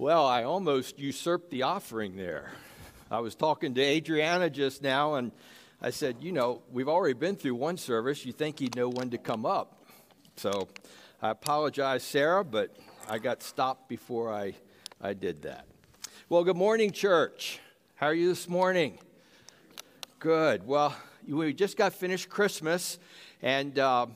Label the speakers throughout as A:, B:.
A: Well, I almost usurped the offering there. I was talking to Adriana just now, and I said, You know, we've already been through one service. You think he'd know when to come up. So I apologize, Sarah, but I got stopped before I, I did that. Well, good morning, church. How are you this morning? Good. Well, we just got finished Christmas, and uh,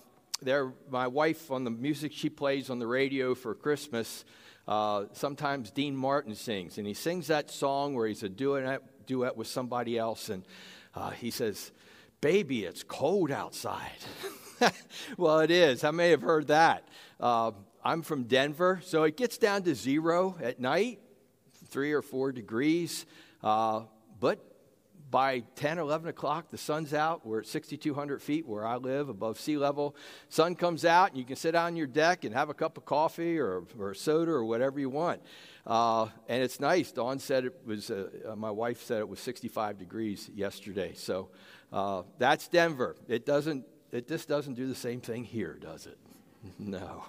A: there, my wife on the music she plays on the radio for Christmas uh, sometimes Dean Martin sings, and he sings that song where he's a duet, duet with somebody else, and uh, he says, Baby, it's cold outside. well, it is. I may have heard that. Uh, I'm from Denver, so it gets down to zero at night, three or four degrees. Uh, but by 10, 11 o'clock, the sun's out. We're at 6,200 feet where I live, above sea level. Sun comes out, and you can sit on your deck and have a cup of coffee or, or a soda or whatever you want. Uh, and it's nice. Dawn said it was, uh, uh, my wife said it was 65 degrees yesterday. So uh, that's Denver. It doesn't, it just doesn't do the same thing here, does it? no.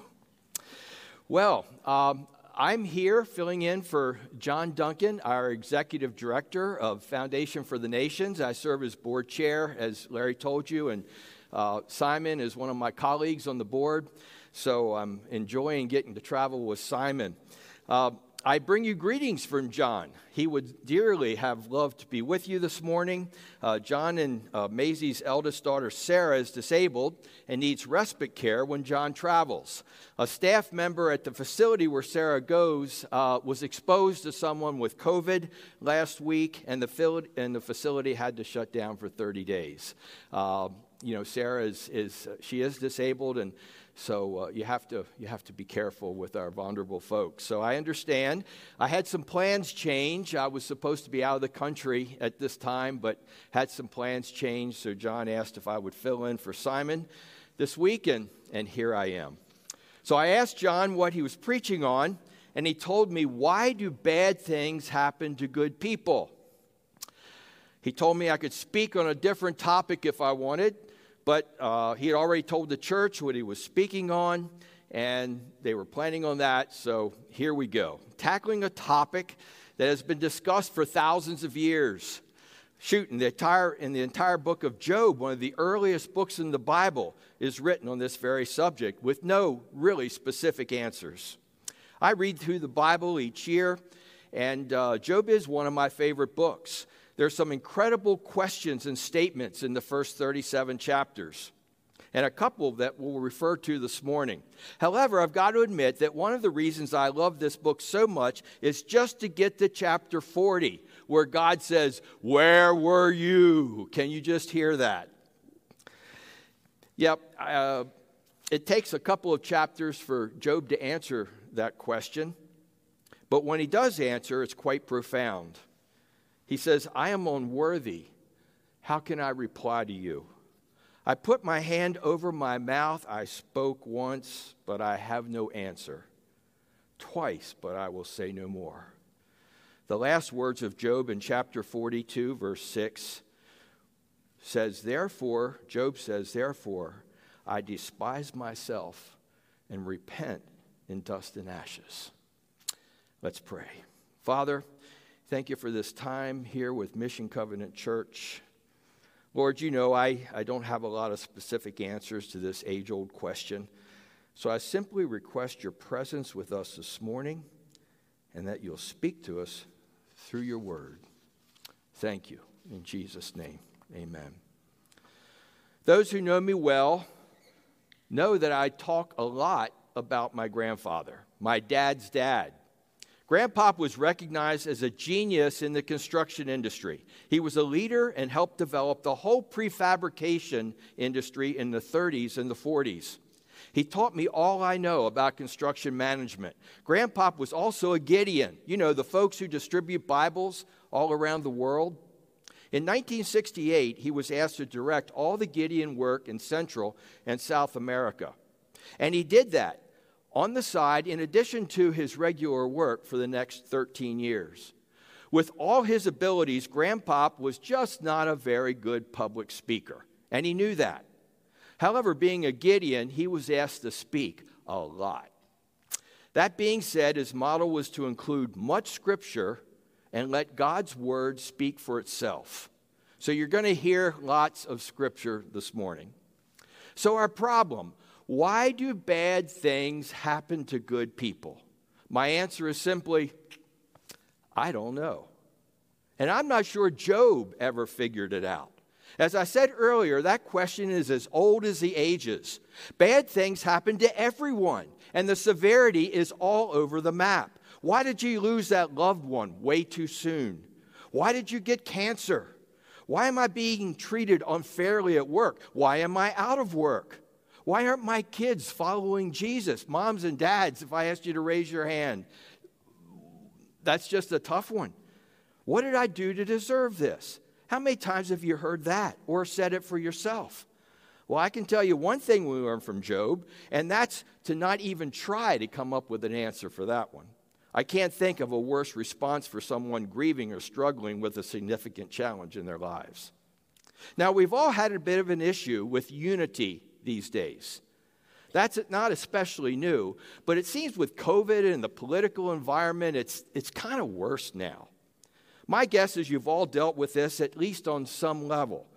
A: Well, um, I'm here filling in for John Duncan, our executive director of Foundation for the Nations. I serve as board chair, as Larry told you, and uh, Simon is one of my colleagues on the board. So I'm enjoying getting to travel with Simon. Uh, I bring you greetings from John. He would dearly have loved to be with you this morning. Uh, John and uh, Maisie's eldest daughter, Sarah, is disabled and needs respite care when John travels. A staff member at the facility where Sarah goes uh, was exposed to someone with COVID last week, and the, fil- and the facility had to shut down for 30 days. Uh, you know, Sarah is, is she is disabled and so uh, you, have to, you have to be careful with our vulnerable folks. So I understand. I had some plans change. I was supposed to be out of the country at this time, but had some plans change. So John asked if I would fill in for Simon this week, and, and here I am. So I asked John what he was preaching on, and he told me, Why do bad things happen to good people? He told me I could speak on a different topic if I wanted. But uh, he had already told the church what he was speaking on, and they were planning on that. So here we go. Tackling a topic that has been discussed for thousands of years. Shoot, in the entire, in the entire book of Job, one of the earliest books in the Bible, is written on this very subject with no really specific answers. I read through the Bible each year, and uh, Job is one of my favorite books. There's some incredible questions and statements in the first 37 chapters, and a couple that we'll refer to this morning. However, I've got to admit that one of the reasons I love this book so much is just to get to chapter 40, where God says, Where were you? Can you just hear that? Yep. Uh, it takes a couple of chapters for Job to answer that question, but when he does answer, it's quite profound. He says, I am unworthy. How can I reply to you? I put my hand over my mouth. I spoke once, but I have no answer. Twice, but I will say no more. The last words of Job in chapter 42, verse 6 says, Therefore, Job says, Therefore, I despise myself and repent in dust and ashes. Let's pray. Father, Thank you for this time here with Mission Covenant Church. Lord, you know I, I don't have a lot of specific answers to this age old question. So I simply request your presence with us this morning and that you'll speak to us through your word. Thank you. In Jesus' name, amen. Those who know me well know that I talk a lot about my grandfather, my dad's dad. Grandpop was recognized as a genius in the construction industry. He was a leader and helped develop the whole prefabrication industry in the 30s and the 40s. He taught me all I know about construction management. Grandpop was also a Gideon, you know, the folks who distribute Bibles all around the world. In 1968, he was asked to direct all the Gideon work in Central and South America. And he did that on the side in addition to his regular work for the next 13 years. With all his abilities, Grandpop was just not a very good public speaker, and he knew that. However, being a Gideon, he was asked to speak a lot. That being said, his model was to include much scripture and let God's word speak for itself. So you're going to hear lots of scripture this morning. So, our problem why do bad things happen to good people? My answer is simply I don't know. And I'm not sure Job ever figured it out. As I said earlier, that question is as old as the ages. Bad things happen to everyone, and the severity is all over the map. Why did you lose that loved one way too soon? Why did you get cancer? Why am I being treated unfairly at work? Why am I out of work? Why aren't my kids following Jesus? Moms and dads, if I asked you to raise your hand, that's just a tough one. What did I do to deserve this? How many times have you heard that or said it for yourself? Well, I can tell you one thing we learned from Job, and that's to not even try to come up with an answer for that one. I can't think of a worse response for someone grieving or struggling with a significant challenge in their lives. Now, we've all had a bit of an issue with unity these days. That's not especially new, but it seems with COVID and the political environment, it's, it's kind of worse now. My guess is you've all dealt with this at least on some level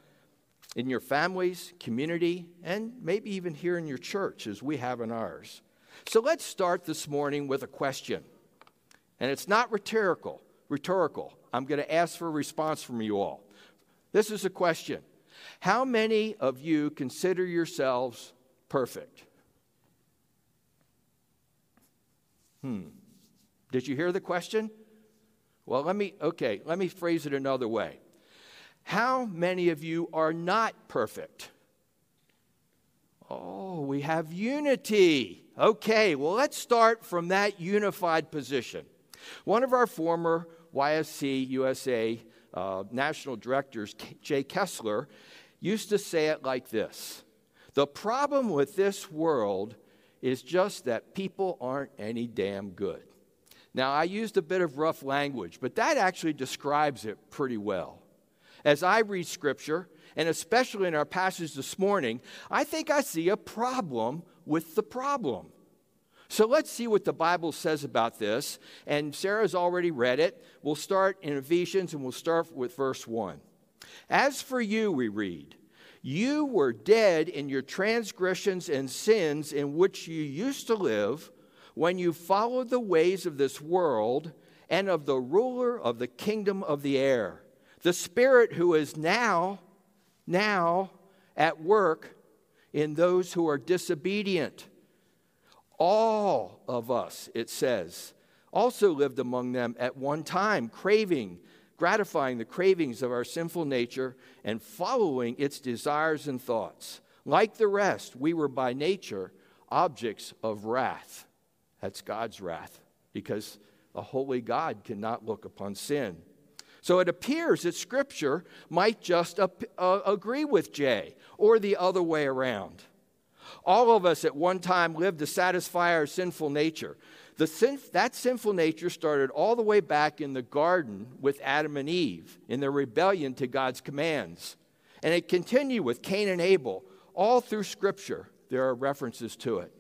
A: in your families, community, and maybe even here in your church as we have in ours. So let's start this morning with a question. And it's not rhetorical, rhetorical. I'm going to ask for a response from you all. This is a question. How many of you consider yourselves perfect? Hmm. Did you hear the question? Well, let me, okay, let me phrase it another way. How many of you are not perfect? Oh, we have unity. Okay, well, let's start from that unified position. One of our former YFC USA uh, national directors, Jay Kessler, used to say it like this The problem with this world is just that people aren't any damn good. Now, I used a bit of rough language, but that actually describes it pretty well. As I read Scripture, and especially in our passage this morning, I think I see a problem with the problem. So let's see what the Bible says about this. And Sarah's already read it. We'll start in Ephesians and we'll start with verse 1. As for you, we read, you were dead in your transgressions and sins in which you used to live when you followed the ways of this world and of the ruler of the kingdom of the air, the spirit who is now, now at work in those who are disobedient. All of us, it says, also lived among them at one time, craving, gratifying the cravings of our sinful nature and following its desires and thoughts. Like the rest, we were by nature objects of wrath. That's God's wrath because a holy God cannot look upon sin. So it appears that Scripture might just uh, agree with Jay or the other way around. All of us at one time lived to satisfy our sinful nature. Sin, that sinful nature started all the way back in the garden with Adam and Eve in their rebellion to God's commands. And it continued with Cain and Abel. All through Scripture, there are references to it.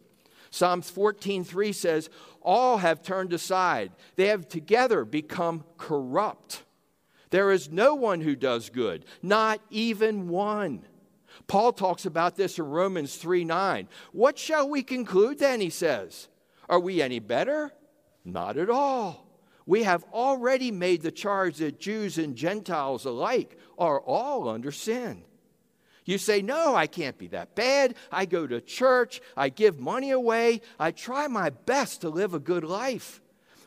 A: Psalms 14:3 says, "All have turned aside; they have together become corrupt. There is no one who does good, not even one." Paul talks about this in Romans 3:9. What shall we conclude then, he says? Are we any better? Not at all. We have already made the charge that Jews and Gentiles alike are all under sin. You say, No, I can't be that bad. I go to church, I give money away, I try my best to live a good life.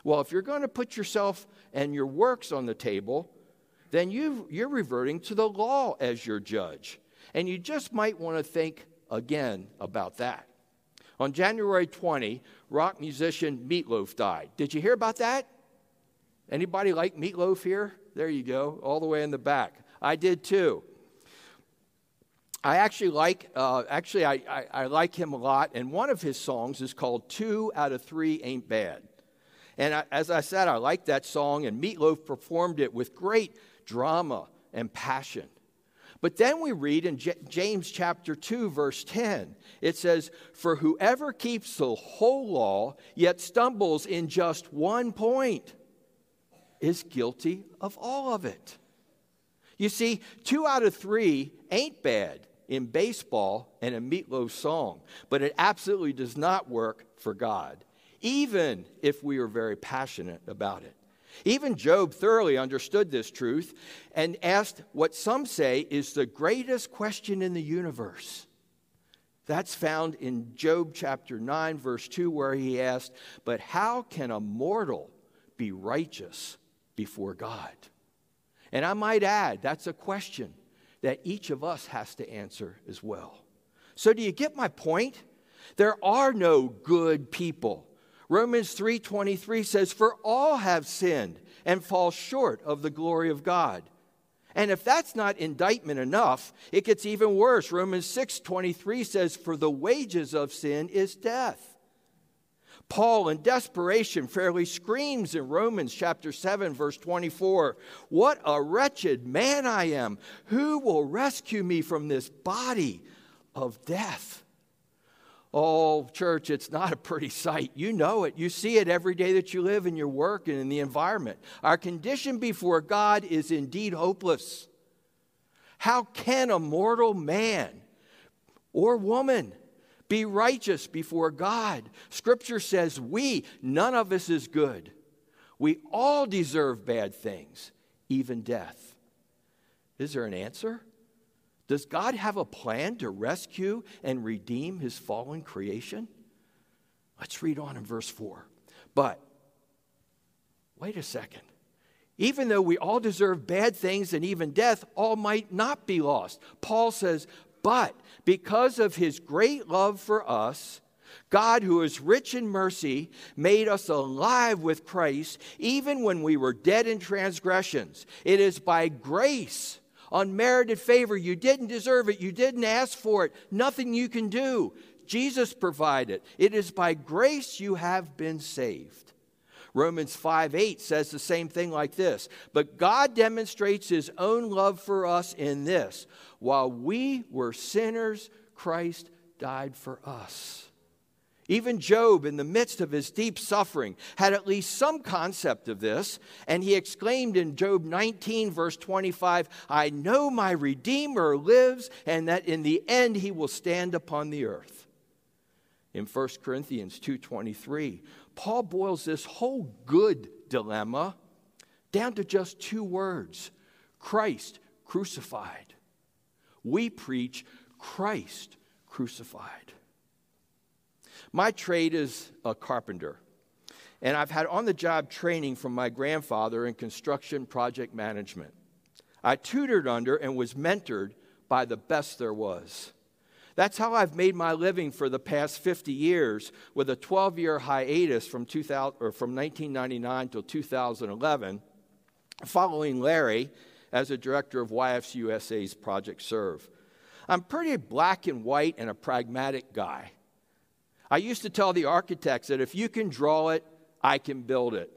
A: Well, if you're going to put yourself and your works on the table, then you, you're reverting to the law as your judge. And you just might want to think again about that. On January 20, rock musician Meatloaf died. Did you hear about that? Anybody like Meatloaf here? There you go, all the way in the back. I did too. I actually like, uh, actually, I, I, I, like him a lot, and one of his songs is called Two Out of Three Ain't Bad. And I, as I said, I like that song, and Meatloaf performed it with great drama and passion. But then we read in J- James chapter 2, verse 10, it says, For whoever keeps the whole law, yet stumbles in just one point, is guilty of all of it. You see, two out of three ain't bad in baseball and a meatloaf song, but it absolutely does not work for God, even if we are very passionate about it. Even Job thoroughly understood this truth and asked what some say is the greatest question in the universe. That's found in Job chapter 9, verse 2, where he asked, But how can a mortal be righteous before God? And I might add, that's a question that each of us has to answer as well. So, do you get my point? There are no good people. Romans 3:23 says for all have sinned and fall short of the glory of God. And if that's not indictment enough, it gets even worse. Romans 6:23 says for the wages of sin is death. Paul, in desperation, fairly screams in Romans chapter 7, verse 24 What a wretched man I am! Who will rescue me from this body of death? Oh, church, it's not a pretty sight. You know it. You see it every day that you live in your work and in the environment. Our condition before God is indeed hopeless. How can a mortal man or woman be righteous before God. Scripture says we, none of us is good. We all deserve bad things, even death. Is there an answer? Does God have a plan to rescue and redeem his fallen creation? Let's read on in verse 4. But, wait a second. Even though we all deserve bad things and even death, all might not be lost. Paul says, but because of his great love for us, God, who is rich in mercy, made us alive with Christ even when we were dead in transgressions. It is by grace, unmerited favor. You didn't deserve it, you didn't ask for it, nothing you can do. Jesus provided. It is by grace you have been saved. Romans 5 8 says the same thing like this But God demonstrates his own love for us in this while we were sinners, Christ died for us. Even Job, in the midst of his deep suffering, had at least some concept of this, and he exclaimed in Job 19, verse 25, I know my Redeemer lives, and that in the end he will stand upon the earth. In 1 Corinthians 2:23, Paul boils this whole good dilemma down to just two words Christ crucified. We preach Christ crucified. My trade is a carpenter, and I've had on the job training from my grandfather in construction project management. I tutored under and was mentored by the best there was. That's how I've made my living for the past 50 years with a 12 year hiatus from, 2000, or from 1999 till 2011, following Larry as a director of YFCUSA's Project Serve. I'm pretty black and white and a pragmatic guy. I used to tell the architects that if you can draw it, I can build it.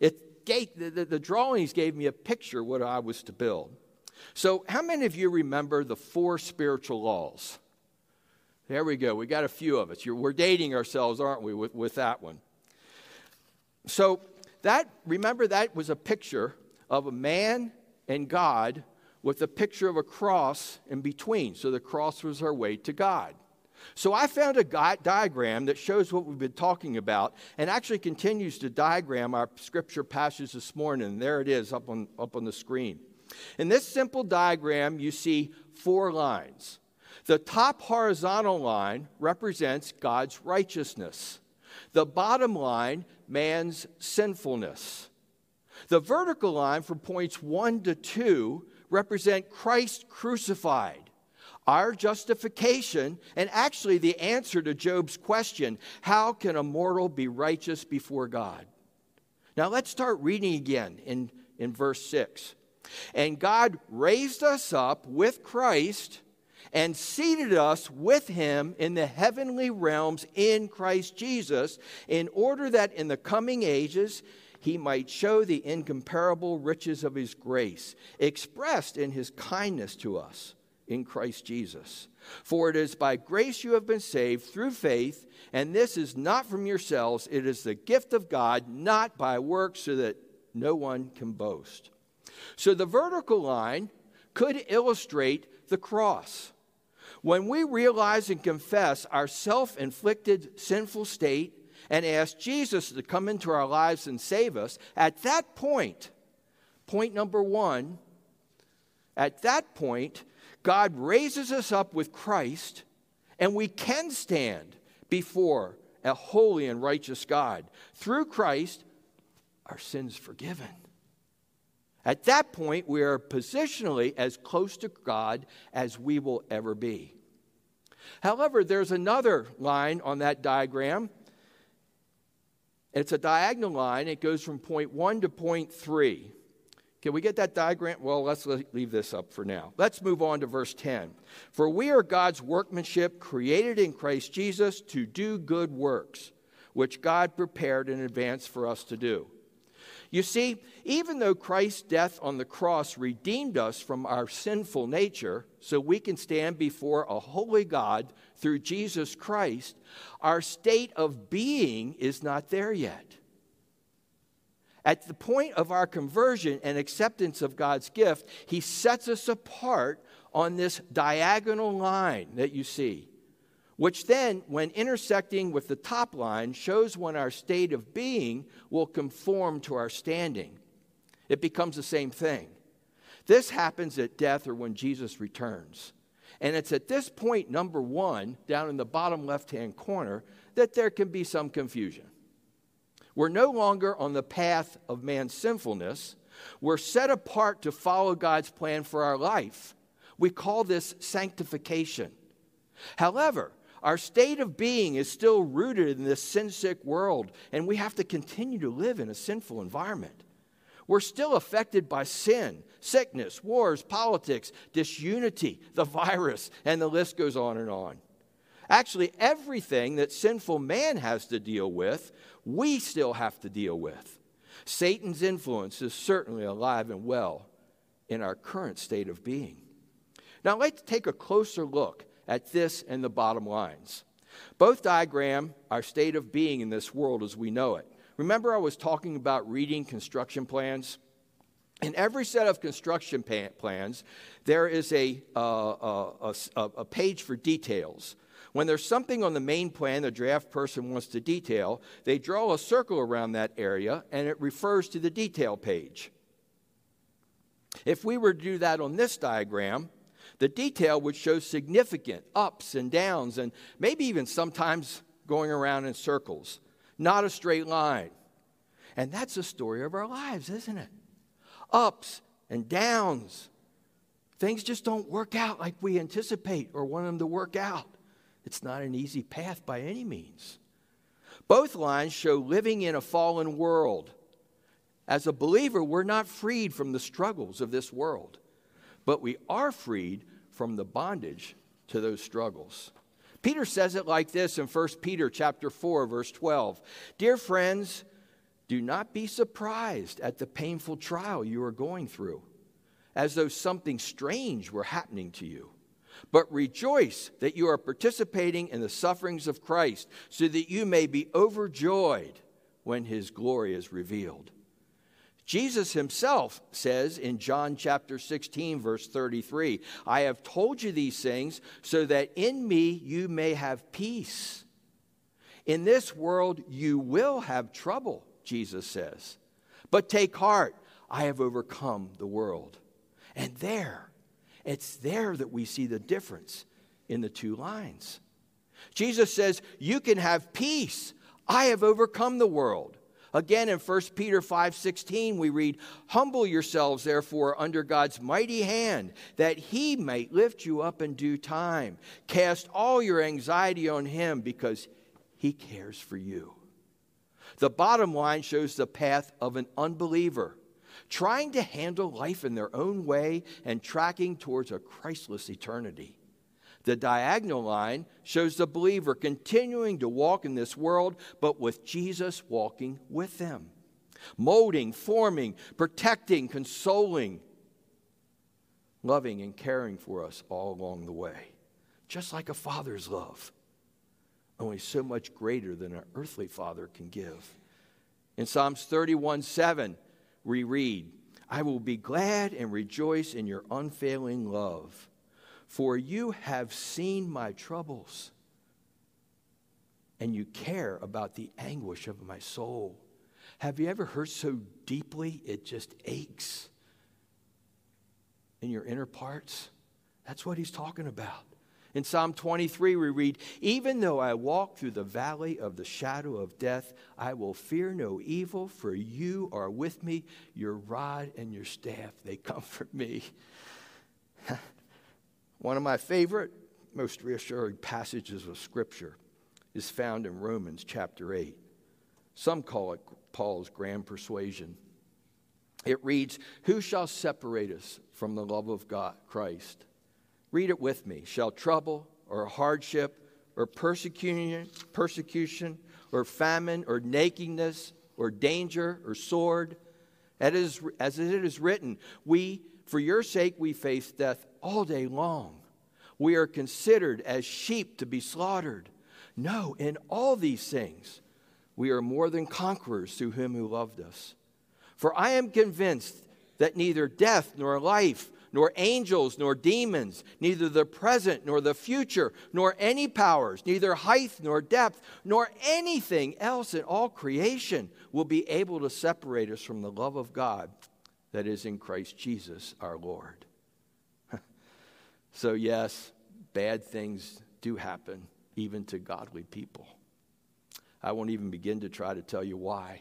A: it gave, the, the drawings gave me a picture what I was to build. So, how many of you remember the four spiritual laws? There we go. We got a few of us. You're, we're dating ourselves, aren't we, with, with that one? So, that, remember, that was a picture of a man and God with a picture of a cross in between. So the cross was our way to God. So I found a di- diagram that shows what we've been talking about and actually continues to diagram our scripture passage this morning. There it is up on, up on the screen. In this simple diagram, you see four lines. The top horizontal line represents God's righteousness. The bottom line, man's sinfulness. The vertical line from points 1 to 2 represent Christ crucified, our justification, and actually the answer to Job's question how can a mortal be righteous before God? Now let's start reading again in, in verse 6. And God raised us up with Christ and seated us with him in the heavenly realms in Christ Jesus, in order that in the coming ages he might show the incomparable riches of his grace, expressed in his kindness to us in Christ Jesus. For it is by grace you have been saved through faith, and this is not from yourselves, it is the gift of God, not by works, so that no one can boast. So the vertical line could illustrate the cross. When we realize and confess our self inflicted sinful state and ask Jesus to come into our lives and save us, at that point, point number one, at that point, God raises us up with Christ and we can stand before a holy and righteous God. Through Christ, our sins forgiven. At that point, we are positionally as close to God as we will ever be. However, there's another line on that diagram. It's a diagonal line. It goes from point one to point three. Can we get that diagram? Well, let's leave this up for now. Let's move on to verse 10. For we are God's workmanship, created in Christ Jesus to do good works, which God prepared in advance for us to do. You see, even though Christ's death on the cross redeemed us from our sinful nature so we can stand before a holy God through Jesus Christ, our state of being is not there yet. At the point of our conversion and acceptance of God's gift, He sets us apart on this diagonal line that you see which then, when intersecting with the top line, shows when our state of being will conform to our standing. It becomes the same thing. This happens at death or when Jesus returns. And it's at this point, number one, down in the bottom left hand corner, that there can be some confusion. We're no longer on the path of man's sinfulness. We're set apart to follow God's plan for our life. We call this sanctification. However, our state of being is still rooted in this sin sick world, and we have to continue to live in a sinful environment. We're still affected by sin, sickness, wars, politics, disunity, the virus, and the list goes on and on. Actually, everything that sinful man has to deal with, we still have to deal with. Satan's influence is certainly alive and well in our current state of being. Now, let's take a closer look at this and the bottom lines. Both diagram our state of being in this world as we know it. Remember, I was talking about reading construction plans? In every set of construction plans, there is a, uh, uh a, a page for details. When there's something on the main plan the draft person wants to detail, they draw a circle around that area and it refers to the detail page. If we were to do that on this diagram, the detail would show significant ups and downs, and maybe even sometimes going around in circles, not a straight line. And that's the story of our lives, isn't it? Ups and downs. Things just don't work out like we anticipate or want them to work out. It's not an easy path by any means. Both lines show living in a fallen world. As a believer, we're not freed from the struggles of this world, but we are freed from the bondage to those struggles. Peter says it like this in 1 Peter chapter 4 verse 12. Dear friends, do not be surprised at the painful trial you are going through, as though something strange were happening to you. But rejoice that you are participating in the sufferings of Christ, so that you may be overjoyed when his glory is revealed. Jesus himself says in John chapter 16, verse 33, I have told you these things so that in me you may have peace. In this world you will have trouble, Jesus says. But take heart, I have overcome the world. And there, it's there that we see the difference in the two lines. Jesus says, You can have peace. I have overcome the world. Again, in 1 Peter 5:16, we read, "Humble yourselves therefore under God's mighty hand, that he might lift you up in due time. Cast all your anxiety on him because he cares for you." The bottom line shows the path of an unbeliever, trying to handle life in their own way and tracking towards a Christless eternity. The diagonal line shows the believer continuing to walk in this world, but with Jesus walking with them. molding, forming, protecting, consoling, loving, and caring for us all along the way, just like a father's love, only so much greater than an earthly father can give. In Psalms 31 7, we read, I will be glad and rejoice in your unfailing love, for you have seen my troubles, and you care about the anguish of my soul. Have you ever hurt so deeply it just aches in your inner parts? That's what he's talking about. In Psalm 23, we read, Even though I walk through the valley of the shadow of death, I will fear no evil, for you are with me. Your rod and your staff, they comfort me. One of my favorite, most reassuring passages of Scripture is found in Romans chapter 8. Some call it Paul's grand persuasion. It reads, Who shall separate us from the love of God, Christ? Read it with me. Shall trouble or hardship or persecution, persecution or famine or nakedness or danger or sword? As it is written, we, for your sake, we face death all day long. We are considered as sheep to be slaughtered. No, in all these things, we are more than conquerors through him who loved us. For I am convinced that neither death nor life, nor angels, nor demons, neither the present nor the future, nor any powers, neither height nor depth, nor anything else in all creation will be able to separate us from the love of God that is in Christ Jesus our Lord. so, yes, bad things do happen, even to godly people. I won't even begin to try to tell you why.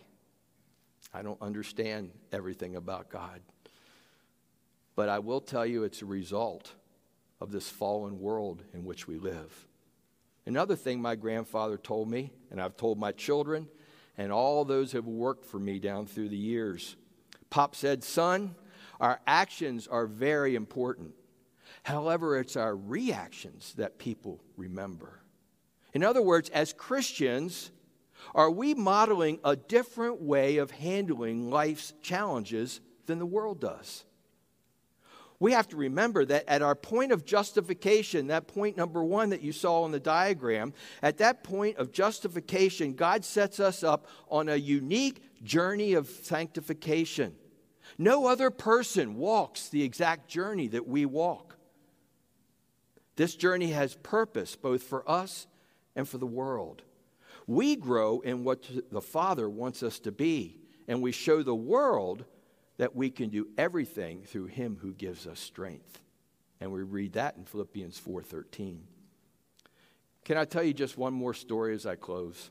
A: I don't understand everything about God. But I will tell you it's a result of this fallen world in which we live. Another thing my grandfather told me, and I've told my children, and all those who have worked for me down through the years. Pop said, Son, our actions are very important. However, it's our reactions that people remember. In other words, as Christians, are we modeling a different way of handling life's challenges than the world does? We have to remember that at our point of justification, that point number one that you saw in the diagram, at that point of justification, God sets us up on a unique journey of sanctification. No other person walks the exact journey that we walk. This journey has purpose both for us and for the world. We grow in what the Father wants us to be, and we show the world that we can do everything through him who gives us strength. And we read that in Philippians 4:13. Can I tell you just one more story as I close?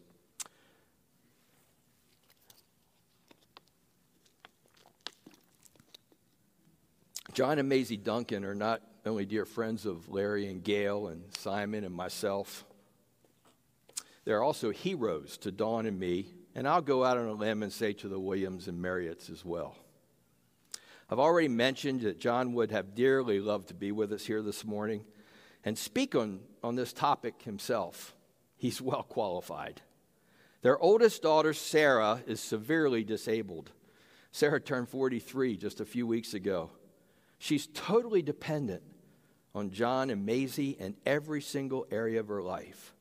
A: John and Maisie Duncan are not only dear friends of Larry and Gail and Simon and myself, they're also heroes to Dawn and me, and I'll go out on a limb and say to the Williams and Marriotts as well. I've already mentioned that John would have dearly loved to be with us here this morning and speak on, on this topic himself. He's well qualified. Their oldest daughter, Sarah, is severely disabled. Sarah turned 43 just a few weeks ago. She's totally dependent on John and Maisie in every single area of her life.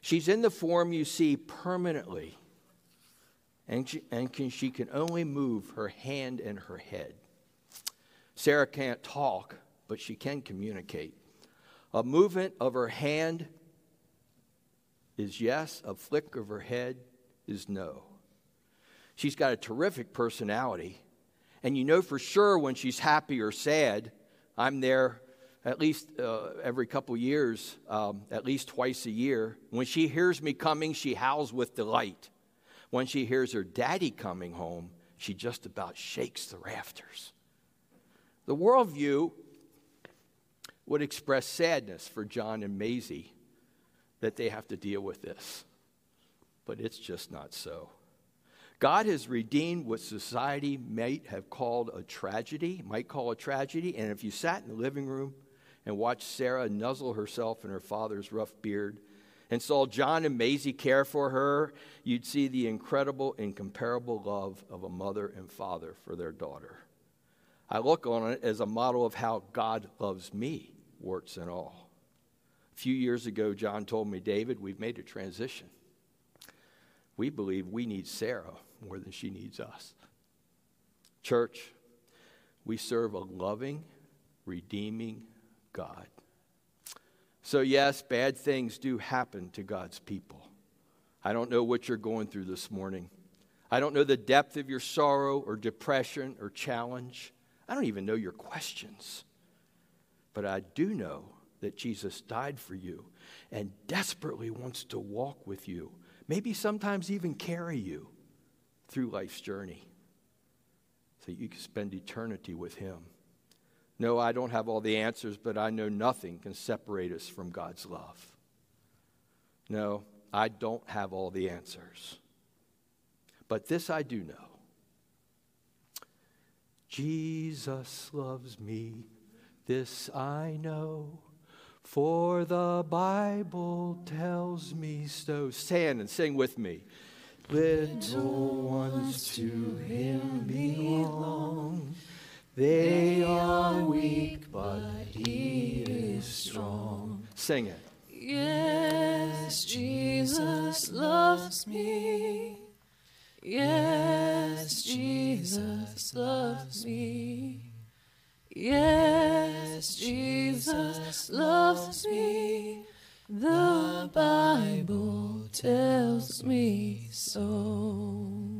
A: She's in the form you see permanently, and, she, and can, she can only move her hand and her head. Sarah can't talk, but she can communicate. A movement of her hand is yes, a flick of her head is no. She's got a terrific personality, and you know for sure when she's happy or sad. I'm there at least uh, every couple years, um, at least twice a year. When she hears me coming, she howls with delight. When she hears her daddy coming home, she just about shakes the rafters. The worldview would express sadness for John and Maisie that they have to deal with this. But it's just not so. God has redeemed what society might have called a tragedy, might call a tragedy. And if you sat in the living room and watched Sarah nuzzle herself in her father's rough beard and saw John and Maisie care for her, you'd see the incredible, incomparable love of a mother and father for their daughter. I look on it as a model of how God loves me, warts and all. A few years ago, John told me, David, we've made a transition. We believe we need Sarah more than she needs us. Church, we serve a loving, redeeming God. So, yes, bad things do happen to God's people. I don't know what you're going through this morning. I don't know the depth of your sorrow or depression or challenge. I don't even know your questions. But I do know that Jesus died for you and desperately wants to walk with you, maybe sometimes even carry you through life's journey so you can spend eternity with Him. No, I don't have all the answers, but I know nothing can separate us from God's love. No, I don't have all the answers. But this I do know Jesus loves me, this I know, for the Bible tells me so. Stand and sing with me. Little ones to him belong. They are weak, but he is strong. Sing it.
B: Yes, Jesus loves me. Yes, Jesus loves me. Yes, Jesus loves me. The Bible tells me so.